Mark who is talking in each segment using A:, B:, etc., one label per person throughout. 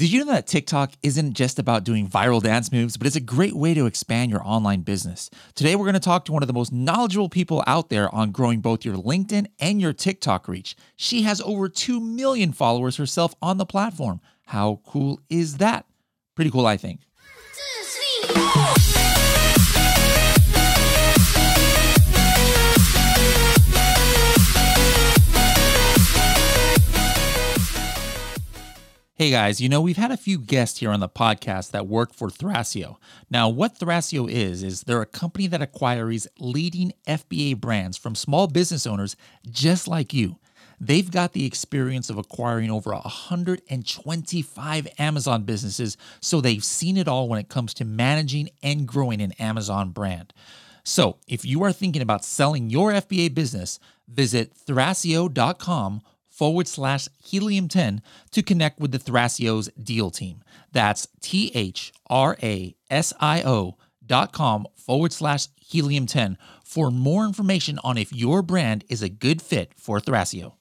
A: Did you know that TikTok isn't just about doing viral dance moves, but it's a great way to expand your online business? Today, we're going to talk to one of the most knowledgeable people out there on growing both your LinkedIn and your TikTok reach. She has over 2 million followers herself on the platform. How cool is that? Pretty cool, I think. Hey guys, you know, we've had a few guests here on the podcast that work for Thrasio. Now, what Thrasio is, is they're a company that acquires leading FBA brands from small business owners just like you. They've got the experience of acquiring over 125 Amazon businesses, so they've seen it all when it comes to managing and growing an Amazon brand. So, if you are thinking about selling your FBA business, visit thrasio.com forward slash helium 10 to connect with the Thrasio's deal team. That's T H R A S I O dot com forward slash helium 10 for more information on if your brand is a good fit for Thrasio.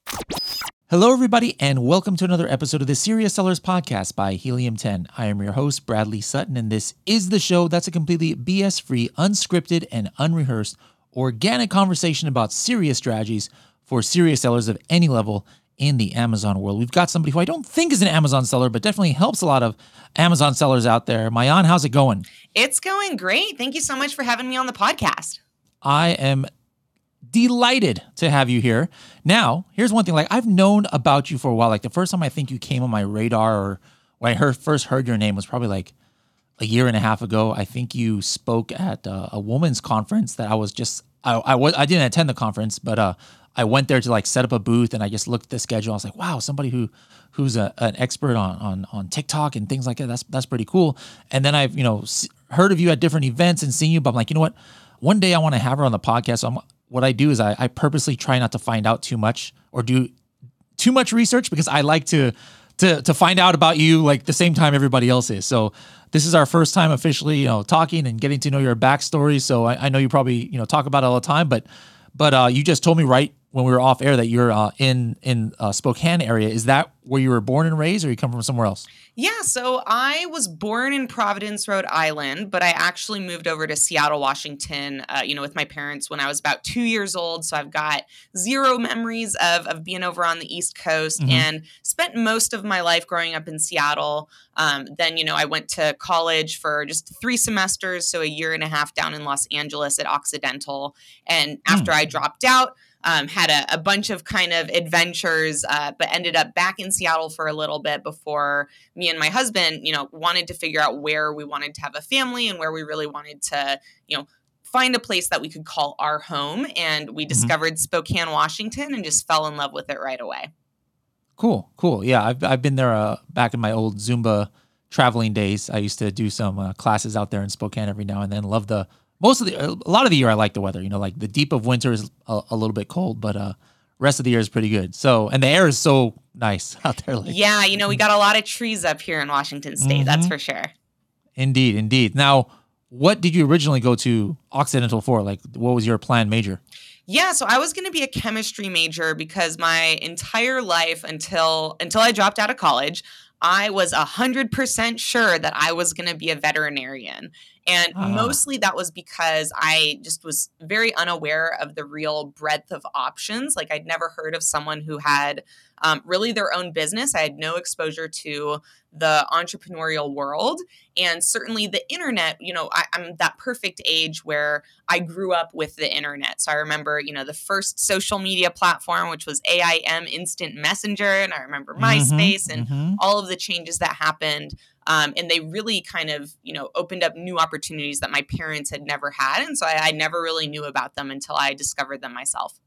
A: Hello, everybody, and welcome to another episode of the Serious Sellers Podcast by Helium 10. I am your host, Bradley Sutton, and this is the show that's a completely BS free, unscripted, and unrehearsed organic conversation about serious strategies for serious sellers of any level in the Amazon world. We've got somebody who I don't think is an Amazon seller, but definitely helps a lot of Amazon sellers out there. Mayan, how's it going?
B: It's going great. Thank you so much for having me on the podcast.
A: I am delighted to have you here. Now, here's one thing like I've known about you for a while. Like the first time I think you came on my radar or when I heard, first heard your name was probably like a year and a half ago. I think you spoke at uh, a woman's conference that I was just I, I was I didn't attend the conference, but uh, I went there to like set up a booth and I just looked at the schedule. I was like, wow, somebody who who's a, an expert on, on on TikTok and things like that. That's that's pretty cool. And then I've you know heard of you at different events and seen you, but I'm like, you know what? One day I want to have her on the podcast. So I'm, what I do is I, I purposely try not to find out too much or do too much research because I like to to to find out about you like the same time everybody else is. So this is our first time officially, you know, talking and getting to know your backstory. So I, I know you probably you know talk about it all the time, but but uh, you just told me right when we were off air that you're uh, in in uh, Spokane area. Is that where you were born and raised, or you come from somewhere else?
B: Yeah, so I was born in Providence, Rhode Island, but I actually moved over to Seattle, Washington. Uh, you know, with my parents when I was about two years old. So I've got zero memories of of being over on the East Coast, mm-hmm. and spent most of my life growing up in Seattle. Um, then you know I went to college for just three semesters, so a year and a half down in Los Angeles at Occidental, and after mm. I dropped out um, had a, a, bunch of kind of adventures, uh, but ended up back in Seattle for a little bit before me and my husband, you know, wanted to figure out where we wanted to have a family and where we really wanted to, you know, find a place that we could call our home. And we mm-hmm. discovered Spokane, Washington, and just fell in love with it right away.
A: Cool, cool. Yeah, I've I've been there uh, back in my old Zumba traveling days. I used to do some uh, classes out there in Spokane every now and then. Love the most of the a lot of the year I like the weather. You know, like the deep of winter is a, a, little bit cold, but uh, rest of the year is pretty good. So and the air is so nice out there.
B: Like, yeah, you know, we got a lot of trees up here in Washington State. Mm-hmm. That's for sure.
A: Indeed, indeed. Now, what did you originally go to Occidental for? Like, what was your plan major?
B: Yeah, so I was going to be a chemistry major because my entire life until until I dropped out of college, I was 100% sure that I was going to be a veterinarian. And uh-huh. mostly that was because I just was very unaware of the real breadth of options. Like I'd never heard of someone who had um, really their own business. I had no exposure to the entrepreneurial world. And certainly the internet, you know, I, am that perfect age where I grew up with the internet. So I remember, you know, the first social media platform, which was AIM Instant Messenger. And I remember mm-hmm, MySpace and mm-hmm. all of the changes that happened. Um, and they really kind of, you know, opened up new opportunities that my parents had never had. And so I, I never really knew about them until I discovered them myself.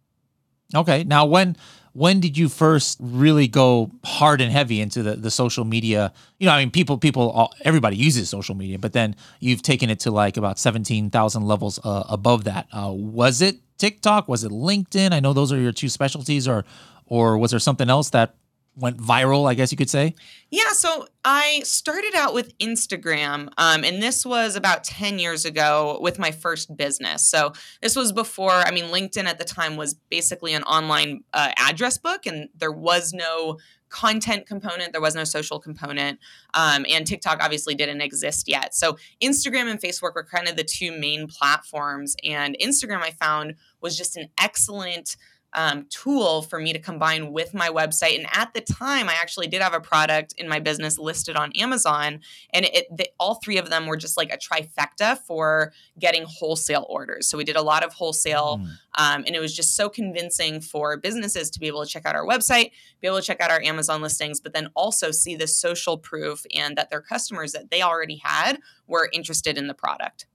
A: Okay. Now, when when did you first really go hard and heavy into the, the social media? You know, I mean, people, people, all, everybody uses social media, but then you've taken it to like about 17,000 levels uh, above that. Uh, was it TikTok? Was it LinkedIn? I know those are your two specialties or, or was there something else that went viral, I guess you could say?
B: Yeah, so I started out with Instagram, um, and this was about 10 years ago with my first business. So this was before, I mean, LinkedIn at the time was basically an online uh, address book, and there was no content component. There was no social component. Um, and TikTok obviously didn't exist yet. So Instagram and Facebook were kind of the two main platforms. And Instagram, I found, was just an excellent um, tool for me to combine with my website. And at the time, I actually did have a product in my business listed on Amazon, and it, the, all three of them were just like a trifecta for getting wholesale orders. So we did a lot of wholesale, mm. um, and it was just so convincing for businesses to be able to check out our website, be able to check out our Amazon listings, but then also see the social proof and that their customers that they already had were interested in the product.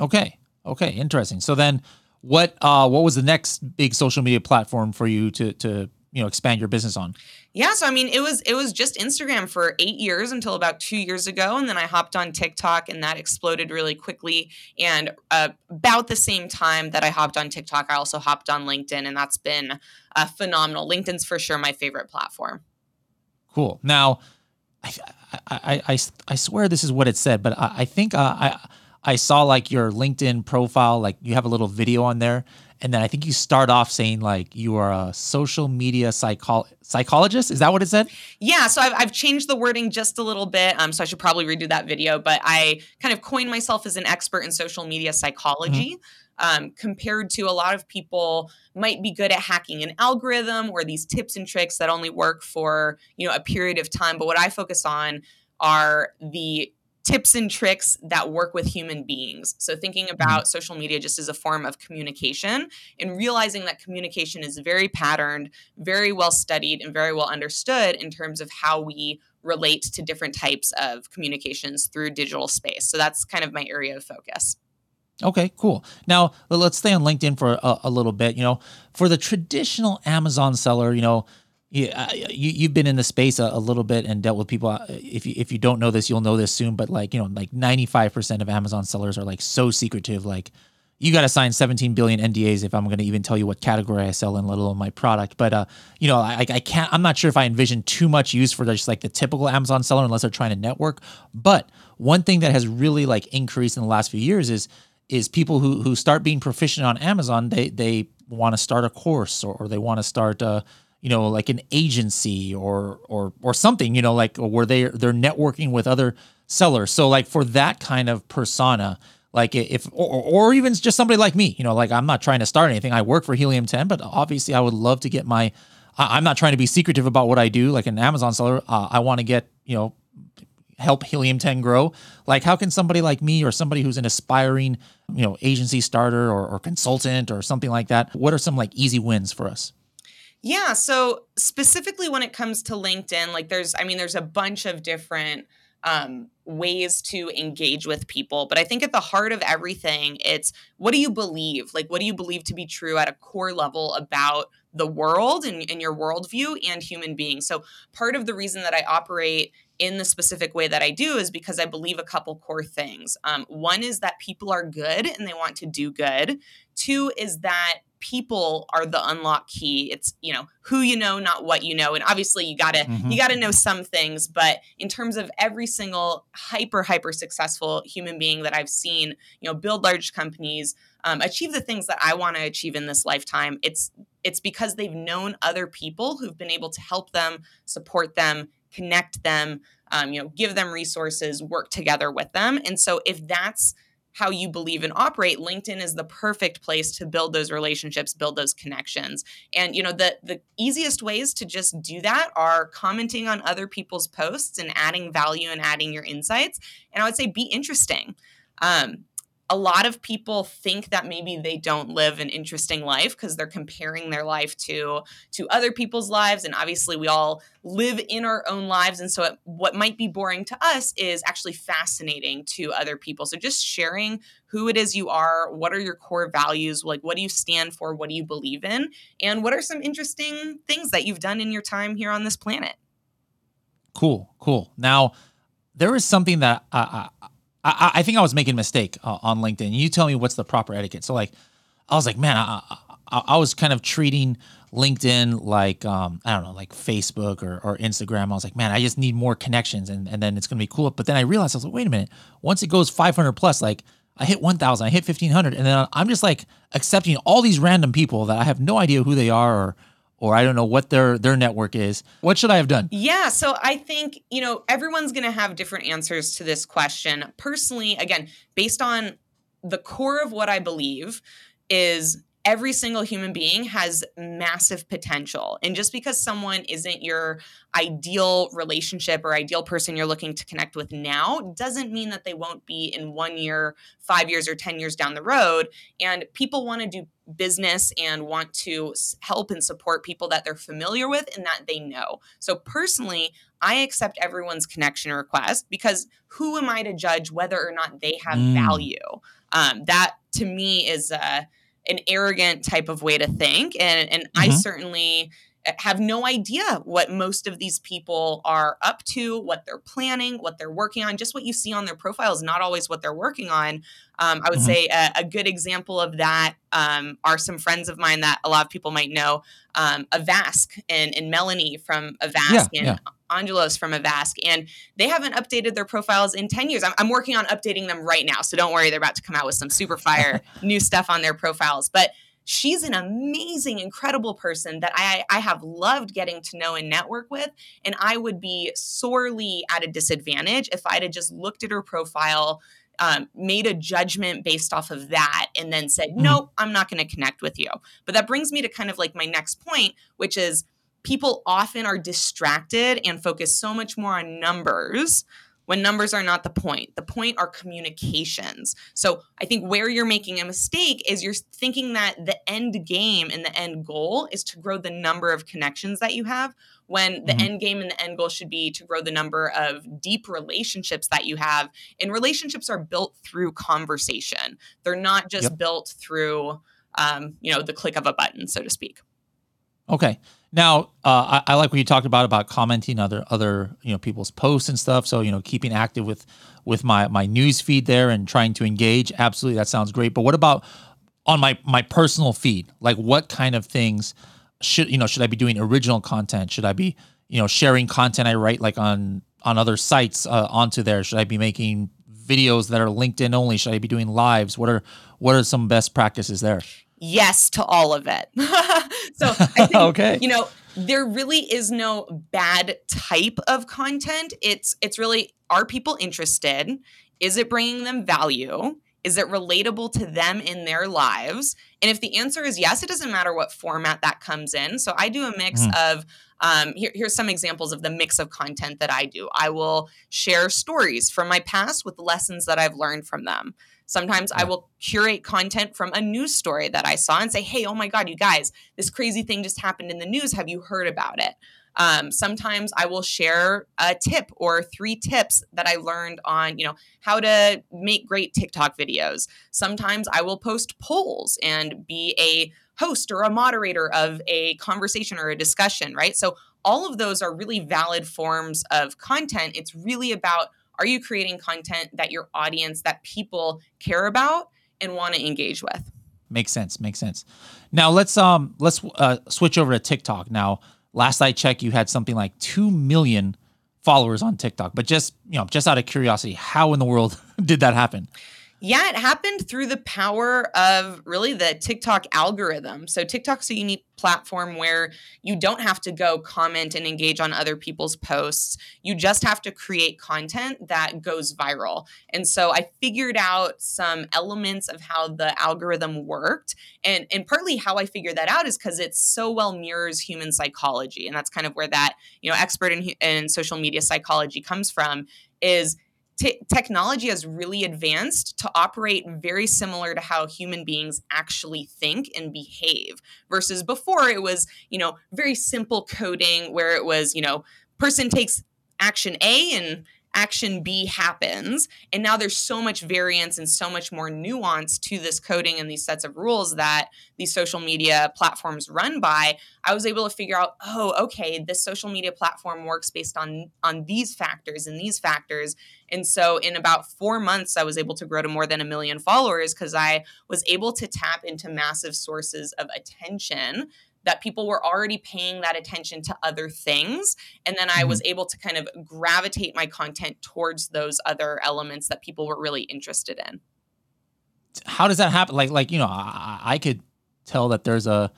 A: Okay. Okay. Interesting. So then what uh, what was the next big social media platform for you to to you know expand your business on?
B: Yeah, so I mean, it was it was just Instagram for eight years until about two years ago, and then I hopped on TikTok, and that exploded really quickly. And uh, about the same time that I hopped on TikTok, I also hopped on LinkedIn, and that's been uh, phenomenal. LinkedIn's for sure my favorite platform.
A: Cool. Now, I I I, I swear this is what it said, but I, I think uh, I I saw like your LinkedIn profile, like you have a little video on there. And then I think you start off saying like you are a social media psycho- psychologist. Is that what it said?
B: Yeah. So I've, I've changed the wording just a little bit. Um, so I should probably redo that video. But I kind of coined myself as an expert in social media psychology. Mm-hmm. Um, compared to a lot of people might be good at hacking an algorithm or these tips and tricks that only work for you know a period of time but what i focus on are the tips and tricks that work with human beings. So, thinking mm-hmm. about social media just as a form of communication and realizing that communication is very patterned, very well studied, and very well understood in terms of how we relate to different types of communications through digital space. So, that's kind of my area of focus.
A: Okay, cool. Now let's stay on LinkedIn for a, a little bit. You know, for the traditional Amazon seller, you know, yeah, you you've been in the space a, a, little bit and dealt with people. Uh, if you if you don't know this, you'll know this soon. But like you know, like ninety five percent of Amazon sellers are like so secretive. Like you got to sign seventeen billion NDAs if I'm going to even tell you what category I sell in, let alone my product. But uh, you know, I I can't. I'm not sure if I envision too much use for just like the typical Amazon seller unless they're trying to network. But one thing that has really like increased in the last few years is is people who who start being proficient on Amazon. They they want to start a course or, or they want to start. Uh, you know like an agency or or or something you know like where they they're networking with other sellers. So like for that kind of persona like if or, or even just somebody like me you know like i'm not trying to start anything. I work for helium 10 but obviously i would love to get my i'm not trying to be secretive about what i do like an amazon seller. Uh, i want to get you know help helium 10 grow. Like how can somebody like me or somebody who's an aspiring you know agency starter or, or consultant or something like that what are some like easy wins for us
B: yeah. So specifically when it comes to LinkedIn, like there's, I mean, there's a bunch of different um, ways to engage with people. But I think at the heart of everything, it's what do you believe? Like, what do you believe to be true at a core level about the world and, and your worldview and human beings? So, part of the reason that I operate in the specific way that I do is because I believe a couple core things. Um, one is that people are good and they want to do good. Two is that people are the unlock key. It's you know who you know not what you know. And obviously you gotta mm-hmm. you gotta know some things. But in terms of every single hyper hyper successful human being that i've seen you know build large companies um, achieve the things that i want to achieve in this lifetime it's it's because they've known other people who've been able to help them support them connect them um, you know give them resources work together with them. And so if that's how you believe and operate linkedin is the perfect place to build those relationships build those connections. And you know the the easiest ways to just do that are commenting on other people's posts and adding value and adding your insights. And i would say be interesting. Um, a lot of people think that maybe they don't live an interesting life because they're comparing their life to to other people's lives and obviously we all live in our own lives and so it, what might be boring to us is actually fascinating to other people. So just sharing who it is you are what are your core values like what do you stand for what do you believe in and what are some interesting things that you've done in your time here on this planet.
A: Cool cool. Now there is something that I, I I, I think I was making a mistake uh, on LinkedIn. You tell me what's the proper etiquette. So like, I was like, man, I, I, I was kind of treating LinkedIn like um, I don't know, like Facebook or, or Instagram. I was like, man, I just need more connections, and, and then it's gonna be cool. But then I realized I was like, wait a minute. Once it goes 500 plus, like I hit 1,000, I hit 1,500, and then I'm just like accepting all these random people that I have no idea who they are or or I don't know what their their network is. What should I have done?
B: Yeah, so I think, you know, everyone's going to have different answers to this question. Personally, again, based on the core of what I believe is every single human being has massive potential. And just because someone isn't your ideal relationship or ideal person you're looking to connect with now doesn't mean that they won't be in one year, five years, or 10 years down the road. And people want to do business and want to help and support people that they're familiar with and that they know. So personally, I accept everyone's connection request because who am I to judge whether or not they have mm. value? Um, that to me is a an arrogant type of way to think and and mm-hmm. I certainly have no idea what most of these people are up to, what they're planning, what they're working on. Just what you see on their profiles, not always what they're working on. Um, I would mm-hmm. say a, a, good example of that um, are some friends of mine that a lot of people might know, um, Avask and, and Melanie from Avask yeah, and yeah. Angelos from Avask, and they haven't updated their profiles in 10 years. I'm, I'm, working on updating them right now. So don't worry, they're about to come out with some super fire new stuff on their profiles. But she's an amazing, incredible person that I, I have loved getting to know and network with. And I would be sorely at a disadvantage if I'd have just looked at her profile, um, made a judgment based off of that and then said, mm-hmm. nope, I'm not going to connect with you. But that brings me to kind of like my next point, which is people often are distracted and focus so much more on numbers when numbers are not the point. The point are communications. So I think where you're making a mistake is you're thinking that the end game and the end goal is to grow the number of connections that you have when the mm-hmm. end game and the end goal should be to grow the number of deep relationships that you have. And relationships are built through conversation. They're not just yep. built through um, you know, the click of a button, so to speak.
A: Okay. Now, uh, I, I, like what you talked about about commenting other other you know people's posts and stuff. So you know, keeping active with with my my news feed there and trying to engage. Absolutely, that sounds great. But what about on my my personal feed? Like, what kind of things should you know? Should I be doing original content? Should I be you know sharing content I write like on on other sites uh, onto there? Should I be making videos that are LinkedIn only? Should I be doing lives? What are what are some best practices there?
B: Yes to all of it. so I think, okay. you know, there really is no bad type of content. It's it's really are people interested? Is it bringing them value? Is it relatable to them in their lives? And if the answer is yes, it doesn't matter what format that comes in. So I do a mix mm. of um, here, here's some examples of the mix of content that I do. I will share stories from my past with lessons that I've learned from them. Sometimes. I will curate content from a news story that I saw and say, hey, oh my God, you guys, this crazy thing just happened in the news. Have you heard about it? Um, sometimes I will share a tip or three tips that I learned on, you know, how to make great TikTok videos. Sometimes I will post polls and be a host or a moderator of a conversation or a discussion, right? So all of those are really valid forms of content. It's really about are you creating content that your audience, that people care about and want to engage with?
A: Makes sense. Makes sense. Now let's um let's uh, switch over to TikTok. Now, last I checked, you had something like two million followers on TikTok. But just you know, just out of curiosity, how in the world did that happen?
B: Yeah, it happened through the power of really the TikTok algorithm. So, TikTok's a unique platform where you don't have to go comment and engage on other people's posts. You just have to create content that goes viral. And so, I figured out some elements of how the algorithm worked. And, and partly how I figured that out is because it so well mirrors human psychology. And that's kind of where that, you know, expert in, in social media psychology comes from is T- technology has really advanced to operate very similar to how human beings actually think and behave versus before it was you know very simple coding where it was you know person takes action a and action B happens. And now there's so much variance and so much more nuance to this coding and these sets of rules that these social media platforms run by. I was able to figure out, oh, okay, this social media platform works based on on these factors and these factors. And so in about 4 months I was able to grow to more than a million followers cuz I was able to tap into massive sources of attention that people were already paying that attention to other things. And then I mm-hmm. was able to kind of gravitate my content towards those other elements that people were really interested in.
A: How does that happen? Like, like, you know, I, I could tell that there's a,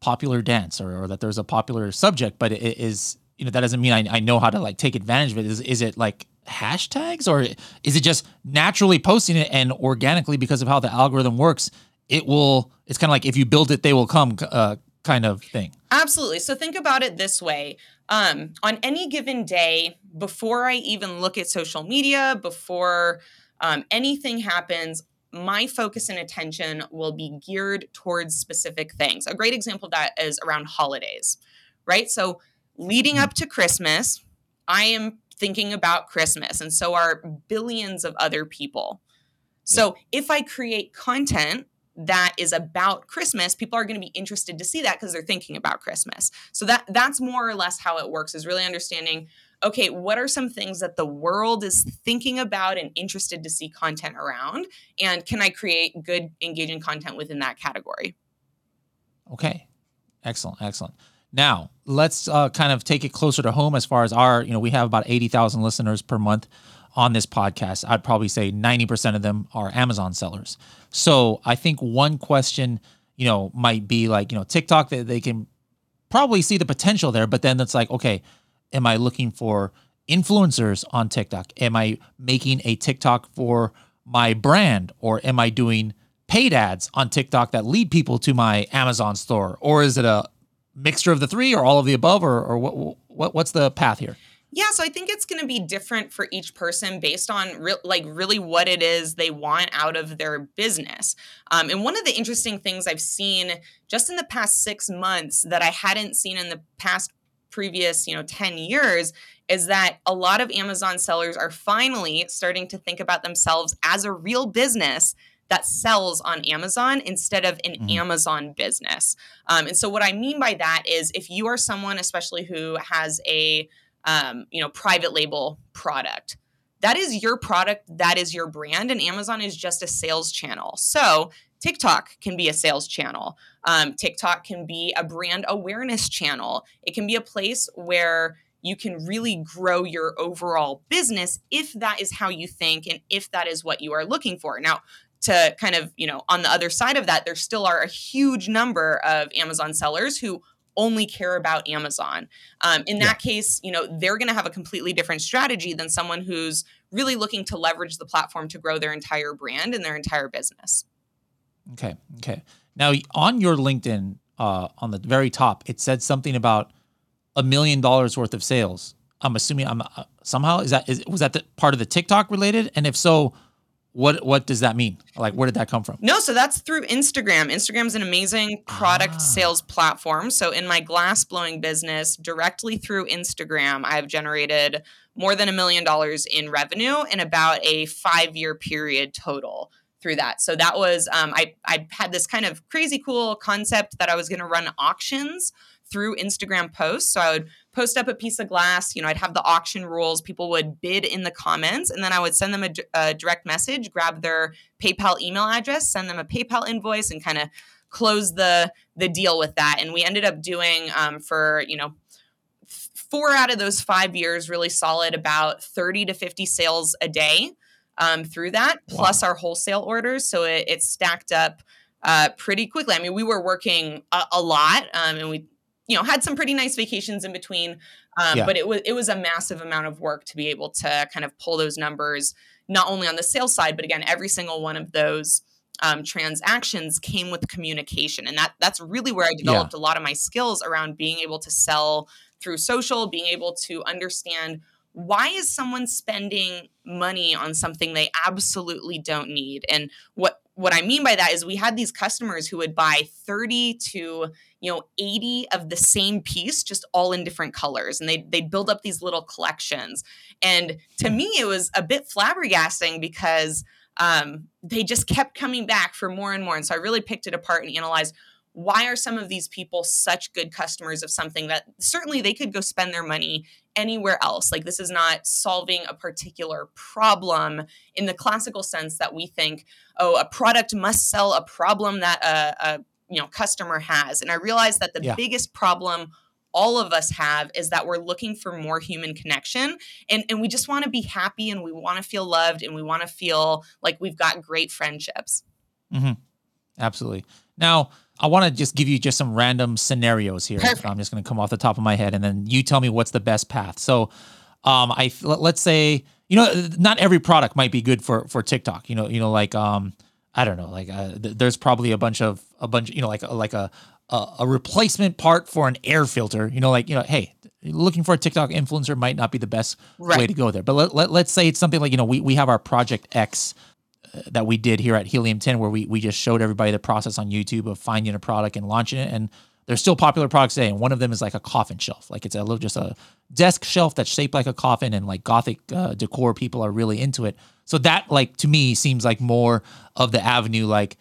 A: popular dance or, or that there's a popular subject, but it is you know that doesn't mean I, I know how to like take advantage of it. Is is it like hashtags or is it just naturally posting it and organically because of how the algorithm works? It will. It's kind of like if you build it, they will come. Uh, kind of thing.
B: Absolutely. So think about it this way. Um, on any given day, before I even look at social media, before um, anything happens, my focus and attention will be geared towards specific things. A great example of that is around holidays, right? So leading up to Christmas, I am thinking about Christmas, and so are billions of other people. So if I create content that is about Christmas, people are going to be interested to see that because they're thinking about Christmas. So that that's more or less how it works is really understanding okay, what are some things that the world is thinking about and interested to see content around and can I create good engaging content within that category?
A: Okay. Excellent, excellent. Now, let's uh, kind of take it closer to home as far as our, you know, we have about 80,000 listeners per month on this podcast. I'd probably say 90% of them are Amazon sellers. So I think one question, you know, might be like, you know, TikTok, they, they can probably see the potential there, but then it's like, okay, am I looking for influencers on TikTok? Am I making a TikTok for my brand or am I doing paid ads on TikTok that lead people to my Amazon store? Or is it a mixture of the three or all of the above or, or what, what what's the path here?
B: Yeah, so I think it's going to be different for each person based on re- like really what it is they want out of their business. Um, and one of the interesting things I've seen just in the past six months that I hadn't seen in the past previous, you know, 10 years is that a lot of Amazon sellers are finally starting to think about themselves as a real business that sells on Amazon instead of an mm-hmm. Amazon business. Um, and so what I mean by that is if you are someone, especially who has a um, you know, private label product. That is your product, that is your brand, and Amazon is just a sales channel. So TikTok can be a sales channel. Um, TikTok can be a brand awareness channel. It can be a place where you can really grow your overall business if that is how you think and if that is what you are looking for. Now, to kind of, you know, on the other side of that, there still are a huge number of Amazon sellers who only care about Amazon. Um, in that yeah. case, you know, they're going to have a completely different strategy than someone who's really looking to leverage the platform to grow their entire brand and their entire business.
A: Okay. Okay. Now, on your LinkedIn, uh, on the very top, it said something about a million dollars worth of sales. I'm assuming I'm uh, somehow is that is was that the, part of the TikTok related? And if so, what what does that mean? Like where did that come from?
B: No, so that's through Instagram. Instagram's an amazing product ah. sales platform. So in my glass blowing business, directly through Instagram, I've generated more than a million dollars in revenue in about a 5-year period total through that. So that was um, I I had this kind of crazy cool concept that I was going to run auctions through Instagram posts. So I would post up a piece of glass. You know, I'd have the auction rules. People would bid in the comments, and then I would send them a, a direct message, grab their PayPal email address, send them a PayPal invoice, and kind of close the the deal with that. And we ended up doing um, for you know four out of those five years really solid about 30 to 50 sales a day um, through that plus wow. our wholesale orders so it, it stacked up uh, pretty quickly i mean we were working a, a lot um, and we you know had some pretty nice vacations in between um, yeah. but it was it was a massive amount of work to be able to kind of pull those numbers not only on the sales side but again every single one of those um, transactions came with communication and that that's really where i developed yeah. a lot of my skills around being able to sell through social being able to understand why is someone spending money on something they absolutely don't need and what what I mean by that is we had these customers who would buy 30 to, you know, 80 of the same piece, just all in different colors. And they they'd build up these little collections. And to me, it was a bit flabbergasting because um, they just kept coming back for more and more. And so I really picked it apart and analyzed why are some of these people such good customers of something that certainly they could go spend their money anywhere else? Like this is not solving a particular problem in the classical sense that we think oh a product must sell a problem that a, a you know customer has. And i realized that the yeah. biggest problem all of us have is that we're looking for more human connection. And, and we just want to be happy and we want to feel loved and we want to feel like we've got great friendships.
A: Mm-hmm. absolutely. Now I want to just give you just some random scenarios here.
B: Perfect.
A: I'm just going to come off the top of my head, and then you tell me what's the best path. So, um, I let- let's say you know not every product might be good for for TikTok. You know, you know like um, I don't know, like uh, th- there's probably a bunch of a bunch, you know, like like a a, a replacement part for an air filter. You know, like you know, hey, looking for a TikTok influencer might not be the best way to go there. But let, let let's say it's something like you know we we have our Project X that we did here at Helium 10 where we we just showed everybody the process on YouTube of finding a product and launching it. And there's still popular products today. And one of them is like a coffin shelf. Like it's a little just a desk shelf that's shaped like a coffin and like gothic uh, decor. People are really into it. So that like to me seems like more of the avenue like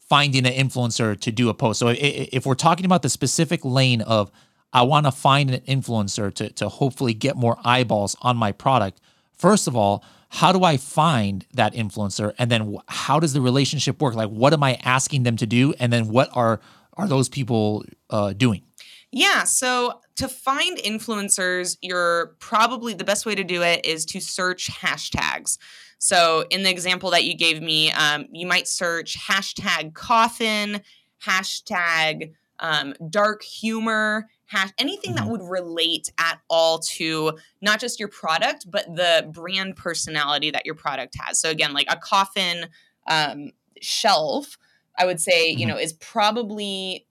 A: finding an influencer to do a post. So if we're talking about the specific lane of I want to find an influencer to to hopefully get more eyeballs on my product. First of all, how do I find that influencer, and then how does the relationship work? Like, what am I asking them to do, and then what are are those people uh, doing?
B: Yeah. So to find influencers, you're probably the best way to do it is to search hashtags. So in the example that you gave me, um, you might search hashtag coffin, hashtag um, dark humor, hash, anything that
A: Mhm.
B: would relate at all to not just your product, but the brand personality that your product has. So again, like a coffin um, shelf, I would say, you
A: Mhm.
B: know, is probably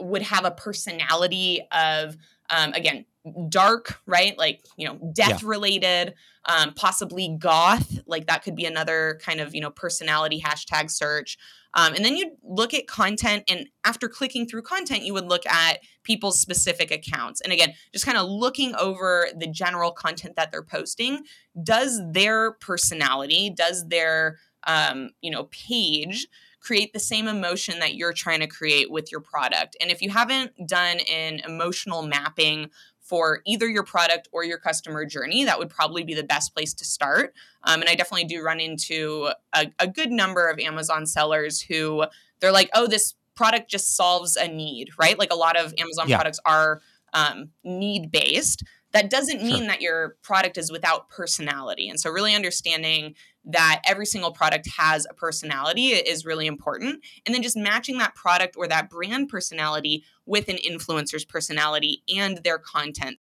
B: would have a personality of um, again dark right like you know death related um, possibly goth like that could be another kind of you know personality hashtag search um, and then you'd look at content and after clicking through content you would look at people's specific accounts and again just kind of looking over the general content that they're posting does their personality does their um, you know page create the same emotion that you're trying to create with your product. And if you haven't done an emotional mapping for either your product or your customer journey, that would probably be the best place to start. Um, and I definitely do run into a, a good number of Amazon sellers who they're like, oh, this product just solves a need, right? Like a lot of Amazon
A: Yeah.
B: products are um, need based. That doesn't mean
A: Sure.
B: that your product is without personality. And so, really understanding that every single product has a personality is really important. And then just matching that product or that brand personality with an influencer's personality and their content.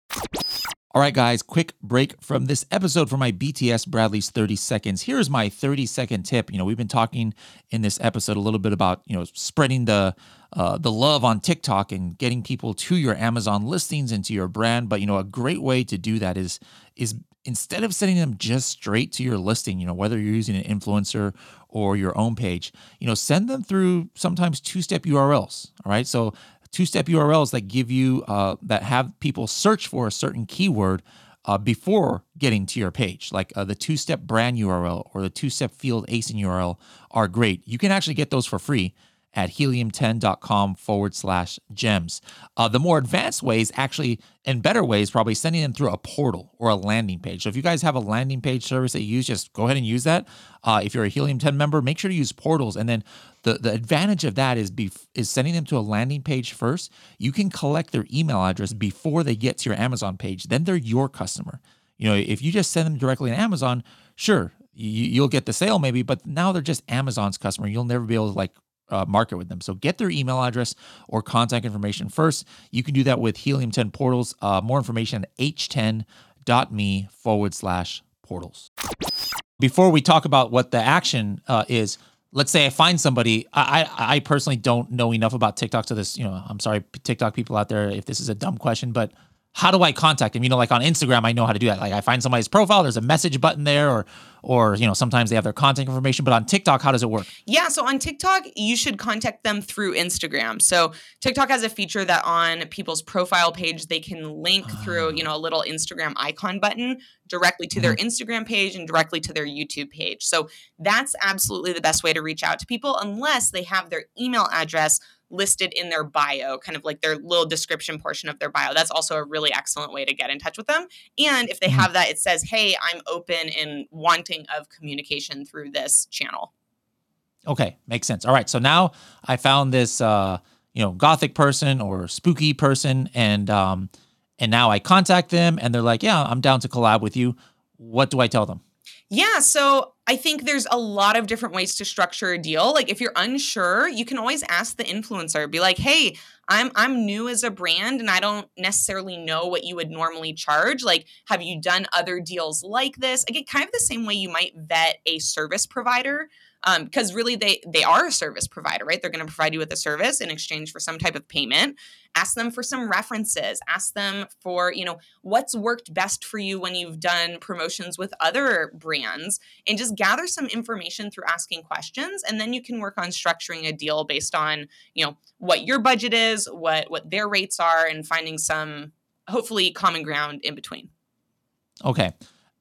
A: All right, guys, quick break from this episode for my BTS Bradley's 30 seconds. Here's my 30 second tip. You know, we've been talking in this episode a little bit about, you know, spreading the uh, the love on TikTok and getting people to your Amazon listings and to your brand. But you know, a great way to do that is is instead of sending them just straight to your listing, you know, whether you're using an influencer or your own page, you know, send them through sometimes two-step URLs. All right. So two-step URLs that give you uh, that have people search for a certain keyword uh, before getting to your page, like uh, the two-step brand URL or the two-step field ASIN URL are great. You can actually get those for free at helium10.com forward slash gems. Uh, the more advanced ways, actually, and better ways, probably sending them through a portal or a landing page. So if you guys have a landing page service that you use, just go ahead and use that. Uh, if you're a Helium 10 member, make sure to use portals. And then the, the advantage of that is bef- is sending them to a landing page first. You can collect their email address before they get to your Amazon page. Then they're your customer. You know, if you just send them directly on Amazon, sure, you, you'll get the sale maybe, but now they're just Amazon's customer. You'll never be able to like uh, market with them. So get their email address or contact information first. You can do that with Helium 10 portals. Uh, more information at h10.me forward slash portals. Before we talk about what the action uh, is, let's say I find somebody. I, I I personally don't know enough about TikTok. So this, you know, I'm sorry, TikTok people out there, if this is a dumb question, but how do I contact them? You know, like on Instagram, I know how to do that. Like I find somebody's profile, there's a message button there, or or you know, sometimes they have their contact information. But on TikTok, how does it work?
B: Yeah, so on TikTok, you should contact them through Instagram. So TikTok has a feature that on people's profile page, they can link through, you ah. know, a little Instagram icon button directly to their mm-hmm. Instagram page and directly to their YouTube page. So that's absolutely the best way to reach out to people unless they have their email address listed in their bio, kind of like their little description portion of their bio. That's also a really excellent way to get in touch with them. And if they
A: Mhm.
B: have that, it says, hey, I'm open and wanting of communication through this channel.
A: Okay, makes sense. All right, so now I found this, uh, you know, gothic person or spooky person, and um, and now I contact them, and they're like, "Yeah, I'm down to collab with you." What do I tell them?
B: Yeah, so I think there's a lot of different ways to structure a deal. Like if you're unsure, you can always ask the influencer, be like, "Hey, I'm I'm new as a brand and I don't necessarily know what you would normally charge. Like, have you done other deals like this?" Again, kind of the same way you might vet a service provider because um, really they they are a service provider right? They're going to provide you with a service in exchange for some type of payment. Ask them for some references. Ask them for you know what's worked best for you when you've done promotions with other brands and just gather some information through asking questions and then you can work on structuring a deal based on you know what your budget is what what their rates are and finding some hopefully common ground in between.
A: Okay.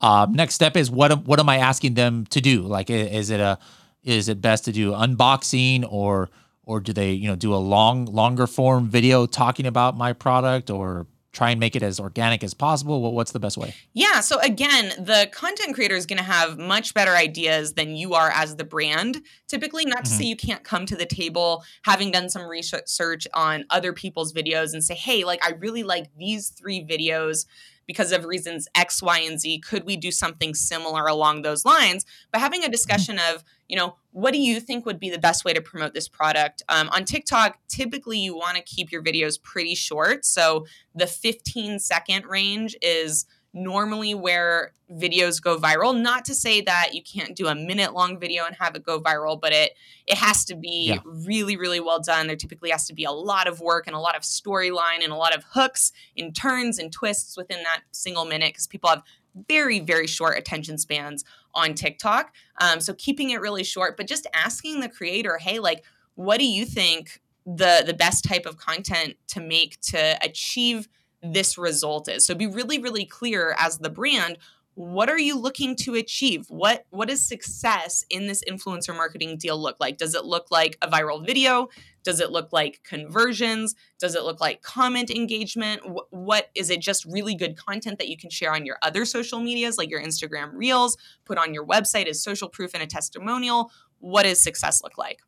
A: Uh, next step is what what am I asking them to do? Like, is it a is it best to do unboxing or or do they you know do a long longer form video talking about my product or try and make it as organic as possible what's the best way
B: yeah so again the content creator is going to have much better ideas than you are as the brand typically not to mm-hmm. say you can't come to the table having done some research on other people's videos and say hey like i really like these three videos because of reasons X, Y, and Z. Could we do something similar along those lines? But having a mm-hmm. discussion of, you know, what do you think would be the best way to promote this product? Um, on TikTok, typically you want to keep your videos pretty short. So the 15 second range is normally where videos go viral not to say that you can't do a minute long video and have it go viral but it it has to be yeah. really really well done there typically has to be a lot of work and a lot of storyline and a lot of hooks and turns and twists within that single minute because people have very very short attention spans on tiktok um, so keeping it really short but just asking the creator hey like what do you think the the best type of content to make to achieve this result is. So be really, really clear as the brand what are you looking to achieve? What what does success in this influencer marketing deal look like? Does it look like a viral video? Does it look like conversions? Does it look like comment engagement? What, is it just really good content that you can share on your other social medias like your instagram reels put on your website as social proof and a testimonial? What does success look like?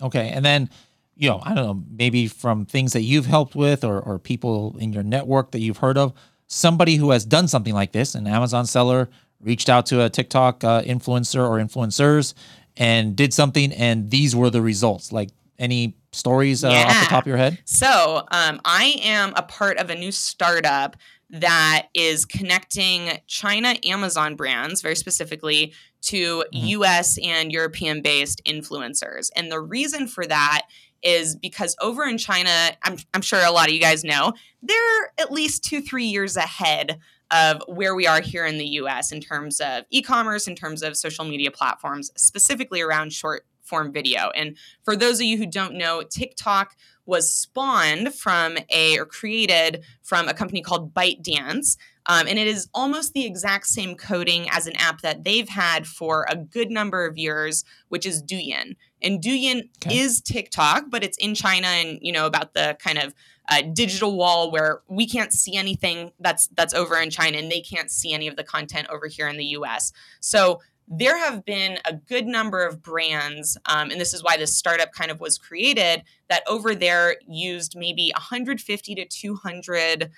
A: Okay and then you know, I don't know, maybe from things that you've helped with or, or people in your network that you've heard of, somebody who has done something like this, an Amazon seller reached out to a TikTok uh, influencer or influencers and did something, and these were the results. Like any stories uh, yeah. off the top of your head?
B: So, um, I am a part of a new startup that is connecting China Amazon brands, very specifically, to mm-hmm. US and European based influencers. And the reason for that is because over in China, I'm, I'm sure a lot of you guys know, they're at least two, three years ahead of where we are here in the US in terms of e commerce, in terms of social media platforms, specifically around short form video. And for those of you who don't know, TikTok was spawned from a or created from a company called ByteDance. Um, and it is almost the exact same coding as an app that they've had for a good number of years, which is Douyin. And Douyin okay. is TikTok, but it's in China and, you know, about the kind of uh, digital wall where we can't see anything that's that's over in China and they can't see any of the content over here in the US. So there have been a good number of brands, um, and this is why this startup kind of was created, that over there used maybe 150 to 200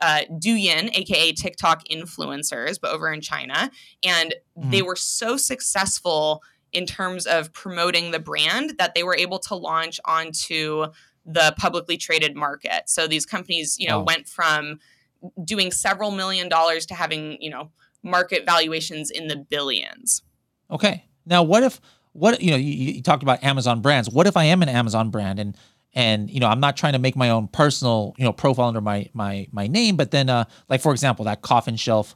B: uh, Douyin, aka TikTok influencers, but over in China. And mm-hmm. they were so successful in terms of promoting the brand that they were able to launch onto the publicly traded market. So these companies, you know, oh. went from doing several million dollars to having, you know, market valuations in the billions.
A: Okay. Now, what if what you know you, you, talked about Amazon brands? What if I am an Amazon brand and and you know I'm not trying to make my own personal you know profile under my my my name, but then uh like for example that coffin shelf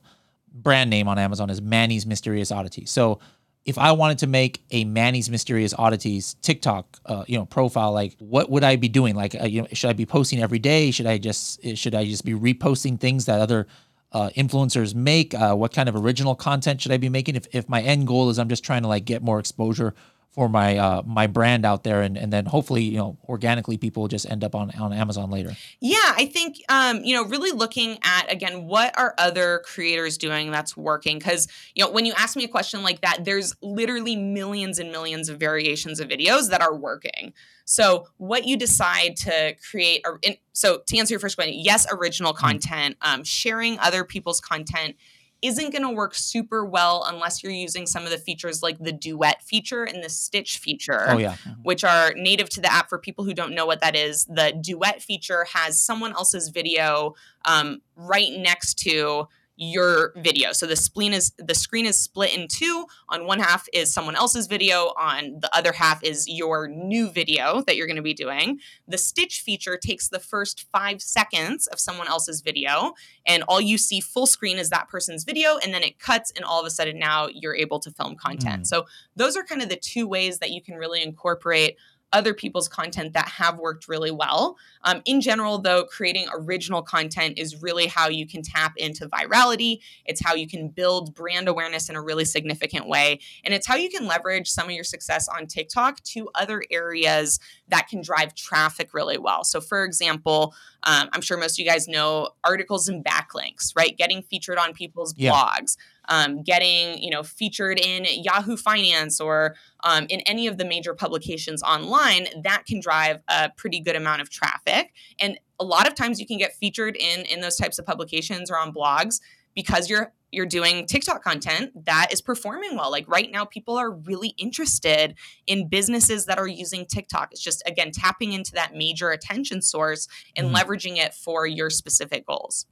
A: brand name on Amazon is Manny's Mysterious oddity So if I wanted to make a Manny's Mysterious Oddities TikTok, uh, you know, profile, like what would I be doing? Like, uh, you know, should I be posting every day? Should I just should I just be reposting things that other uh, influencers make? Uh, what kind of original content should I be making? If, if my end goal is I'm just trying to like get more exposure for my uh, my brand out there, and and then hopefully you know organically people will just end up on on Amazon later.
B: Yeah, I think um, you know really looking at again what are other creators doing that's working because you know when you ask me a question like that, there's literally millions and millions of variations of videos that are working. So what you decide to create, so to answer your first question, yes, original mm-hmm. content, um, sharing other people's content isn't going to work super well unless you're using some of the features like the duet feature and the stitch feature.
A: Oh, yeah.
B: Which are native to the app for people who don't know what that is. The duet feature has someone else's video um, right next to your video. So the spleen is the screen is split in two. On one half is someone else's video, on the other half is your new video that you're going to be doing. The stitch feature takes the first 5 seconds of someone else's video and all you see full screen is that person's video and then it cuts and all of a sudden now you're able to film content. Mm. So those are kind of the two ways that you can really incorporate other people's content that have worked really well. Um, in general, though, creating original content is really how you can tap into virality. It's how you can build brand awareness in a really significant way. And it's how you can leverage some of your success on TikTok to other areas that can drive traffic really well. So, for example, um, I'm sure most of you guys know articles and backlinks, right? Getting featured on people's yeah. blogs um, getting you know featured in Yahoo Finance or um, in any of the major publications online, that can drive a pretty good amount of traffic. And a lot of times you can get featured in in those types of publications or on blogs because you're you're doing TikTok content that is performing well. Like right now, people are really interested in businesses that are using TikTok. It's just, again, tapping into that major attention source and mm. leveraging it for your specific goals.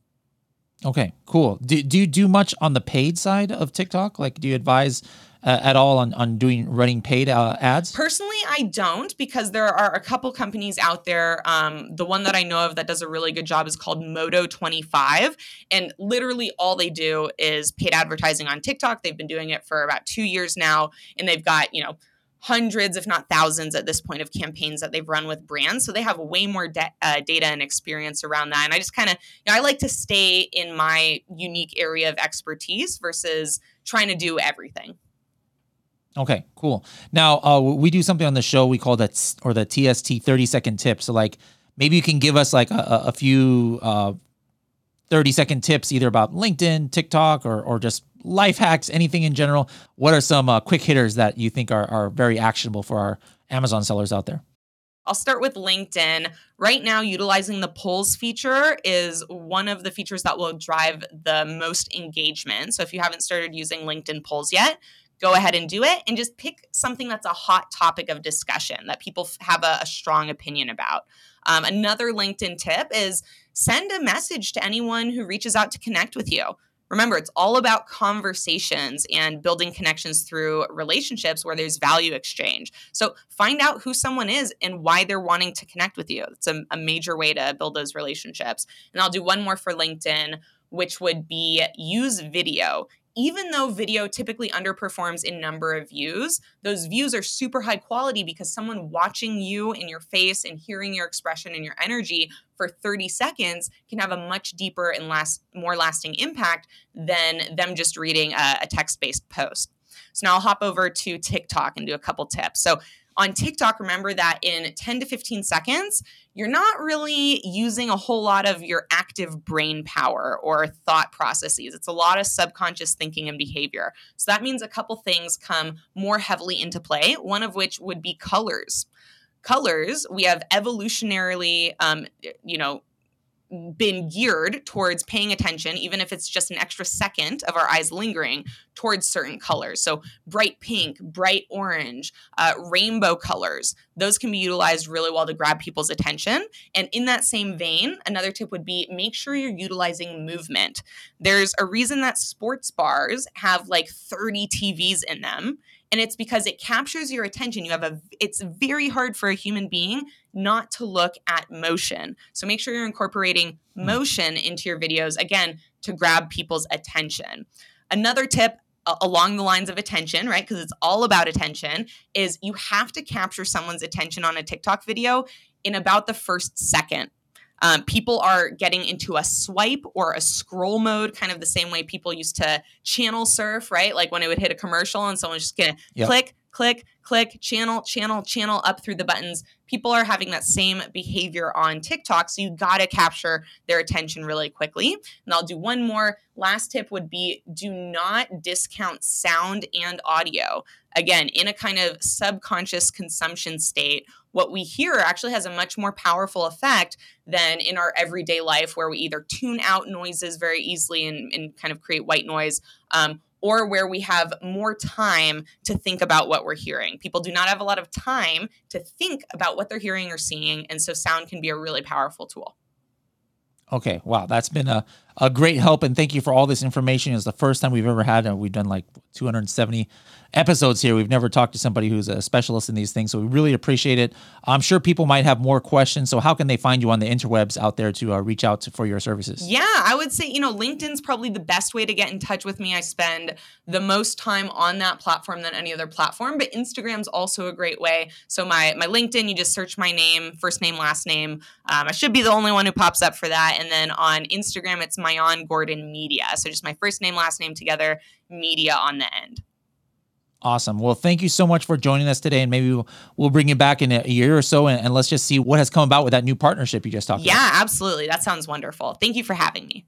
A: Okay, cool. Do, do you do much on the paid side of TikTok? Like, do you advise uh, at all on, on doing running paid uh, ads?
B: Personally, I don't because there are a couple companies out there. Um, the one that I know of that does a really good job is called Moto25. And literally all they do is paid advertising on TikTok. They've been doing it for about two years now. And they've got, you know, hundreds, if not thousands, at this point of campaigns that they've run with brands. So they have way more de- uh, data and experience around that. And I just kind of, you know, I like to stay in my unique area of expertise versus trying to do everything.
A: Okay, cool. Now uh, we do something on the show we call that or the TST thirty second tip. So like maybe you can give us like a, a few uh, 30 second tips either about LinkedIn, TikTok, or, or just life hacks, anything in general. What are some uh, quick hitters that you think are, are very actionable for our Amazon sellers out there?
B: I'll start with LinkedIn. Right now, utilizing the polls feature is one of the features that will drive the most engagement. So if you haven't started using LinkedIn polls yet, go ahead and do it and just pick something that's a hot topic of discussion that people have a, a strong opinion about. Um, another LinkedIn tip is send a message to anyone who reaches out to connect with you. Remember, it's all about conversations and building connections through relationships where there's value exchange. So find out who someone is and why they're wanting to connect with you. It's a, a major way to build those relationships. And I'll do one more for LinkedIn, which would be use video even though video typically underperforms in number of views, those views are super high quality because someone watching you in your face and hearing your expression and your energy for 30 seconds can have a much deeper and last more lasting impact than them just reading a, a text-based post. So now I'll hop over to TikTok and do a couple tips. So on TikTok, remember that in 10 to 15 seconds, you're not really using a whole lot of your active brain power or thought processes. It's a lot of subconscious thinking and behavior. So that means a couple things come more heavily into play, one of which would be colors. Colors, we have evolutionarily, um, you know, been geared towards paying attention, even if it's just an extra second of our eyes lingering towards certain colors. So, bright pink, bright orange, uh, rainbow colors, those can be utilized really well to grab people's attention. And in that same vein, another tip would be make sure you're utilizing movement. There's a reason that sports bars have like 30 TVs in them and it's because it captures your attention you have a it's very hard for a human being not to look at motion so make sure you're incorporating hmm. motion into your videos again to grab people's attention another tip along the lines of attention, right? Because it's all about attention, is you have to capture someone's attention on a TikTok video in about the first second. Um, people are getting into a swipe or a scroll mode, kind of the same way people used to channel surf, right? Like when it would hit a commercial and someone's just gonna yep. click, click, click, channel, channel, channel up through the buttons. People are having that same behavior on TikTok. So you gotta capture their attention really quickly. And I'll do one more. Last tip would be do not discount sound and audio. Again, in a kind of subconscious consumption state, what we hear actually has a much more powerful effect than in our everyday life where we either tune out noises very easily and, and kind of create white noise um, or where we have more time to think about what we're hearing. People do not have a lot of time to think about what they're hearing or seeing, and so sound can be a really powerful tool.
A: Okay, wow, that's been a, a great help, and thank you for all this information. It's the first time we've ever had, and we've done like 270 episodes here. We've never talked to somebody who's a specialist in these things, so we really appreciate it. I'm sure people might have more questions. So, how can they find you on the interwebs out there to uh, reach out to, for your services?
B: Yeah, I would say you know LinkedIn's probably the best way to get in touch with me. I spend the most time on that platform than any other platform, but Instagram's also a great way. So my my LinkedIn, you just search my name, first name, last name. Um, I should be the only one who pops up for that, and then on Instagram, it's Maayan Gordon Media. So just my first name, last name together, media on the end.
A: Awesome. Well, thank you so much for joining us today, and maybe we'll, we'll bring you back in a year or so, and, and let's just see what has come about with that new partnership you just talked
B: yeah,
A: about.
B: Yeah, absolutely. That sounds wonderful. Thank you for having me.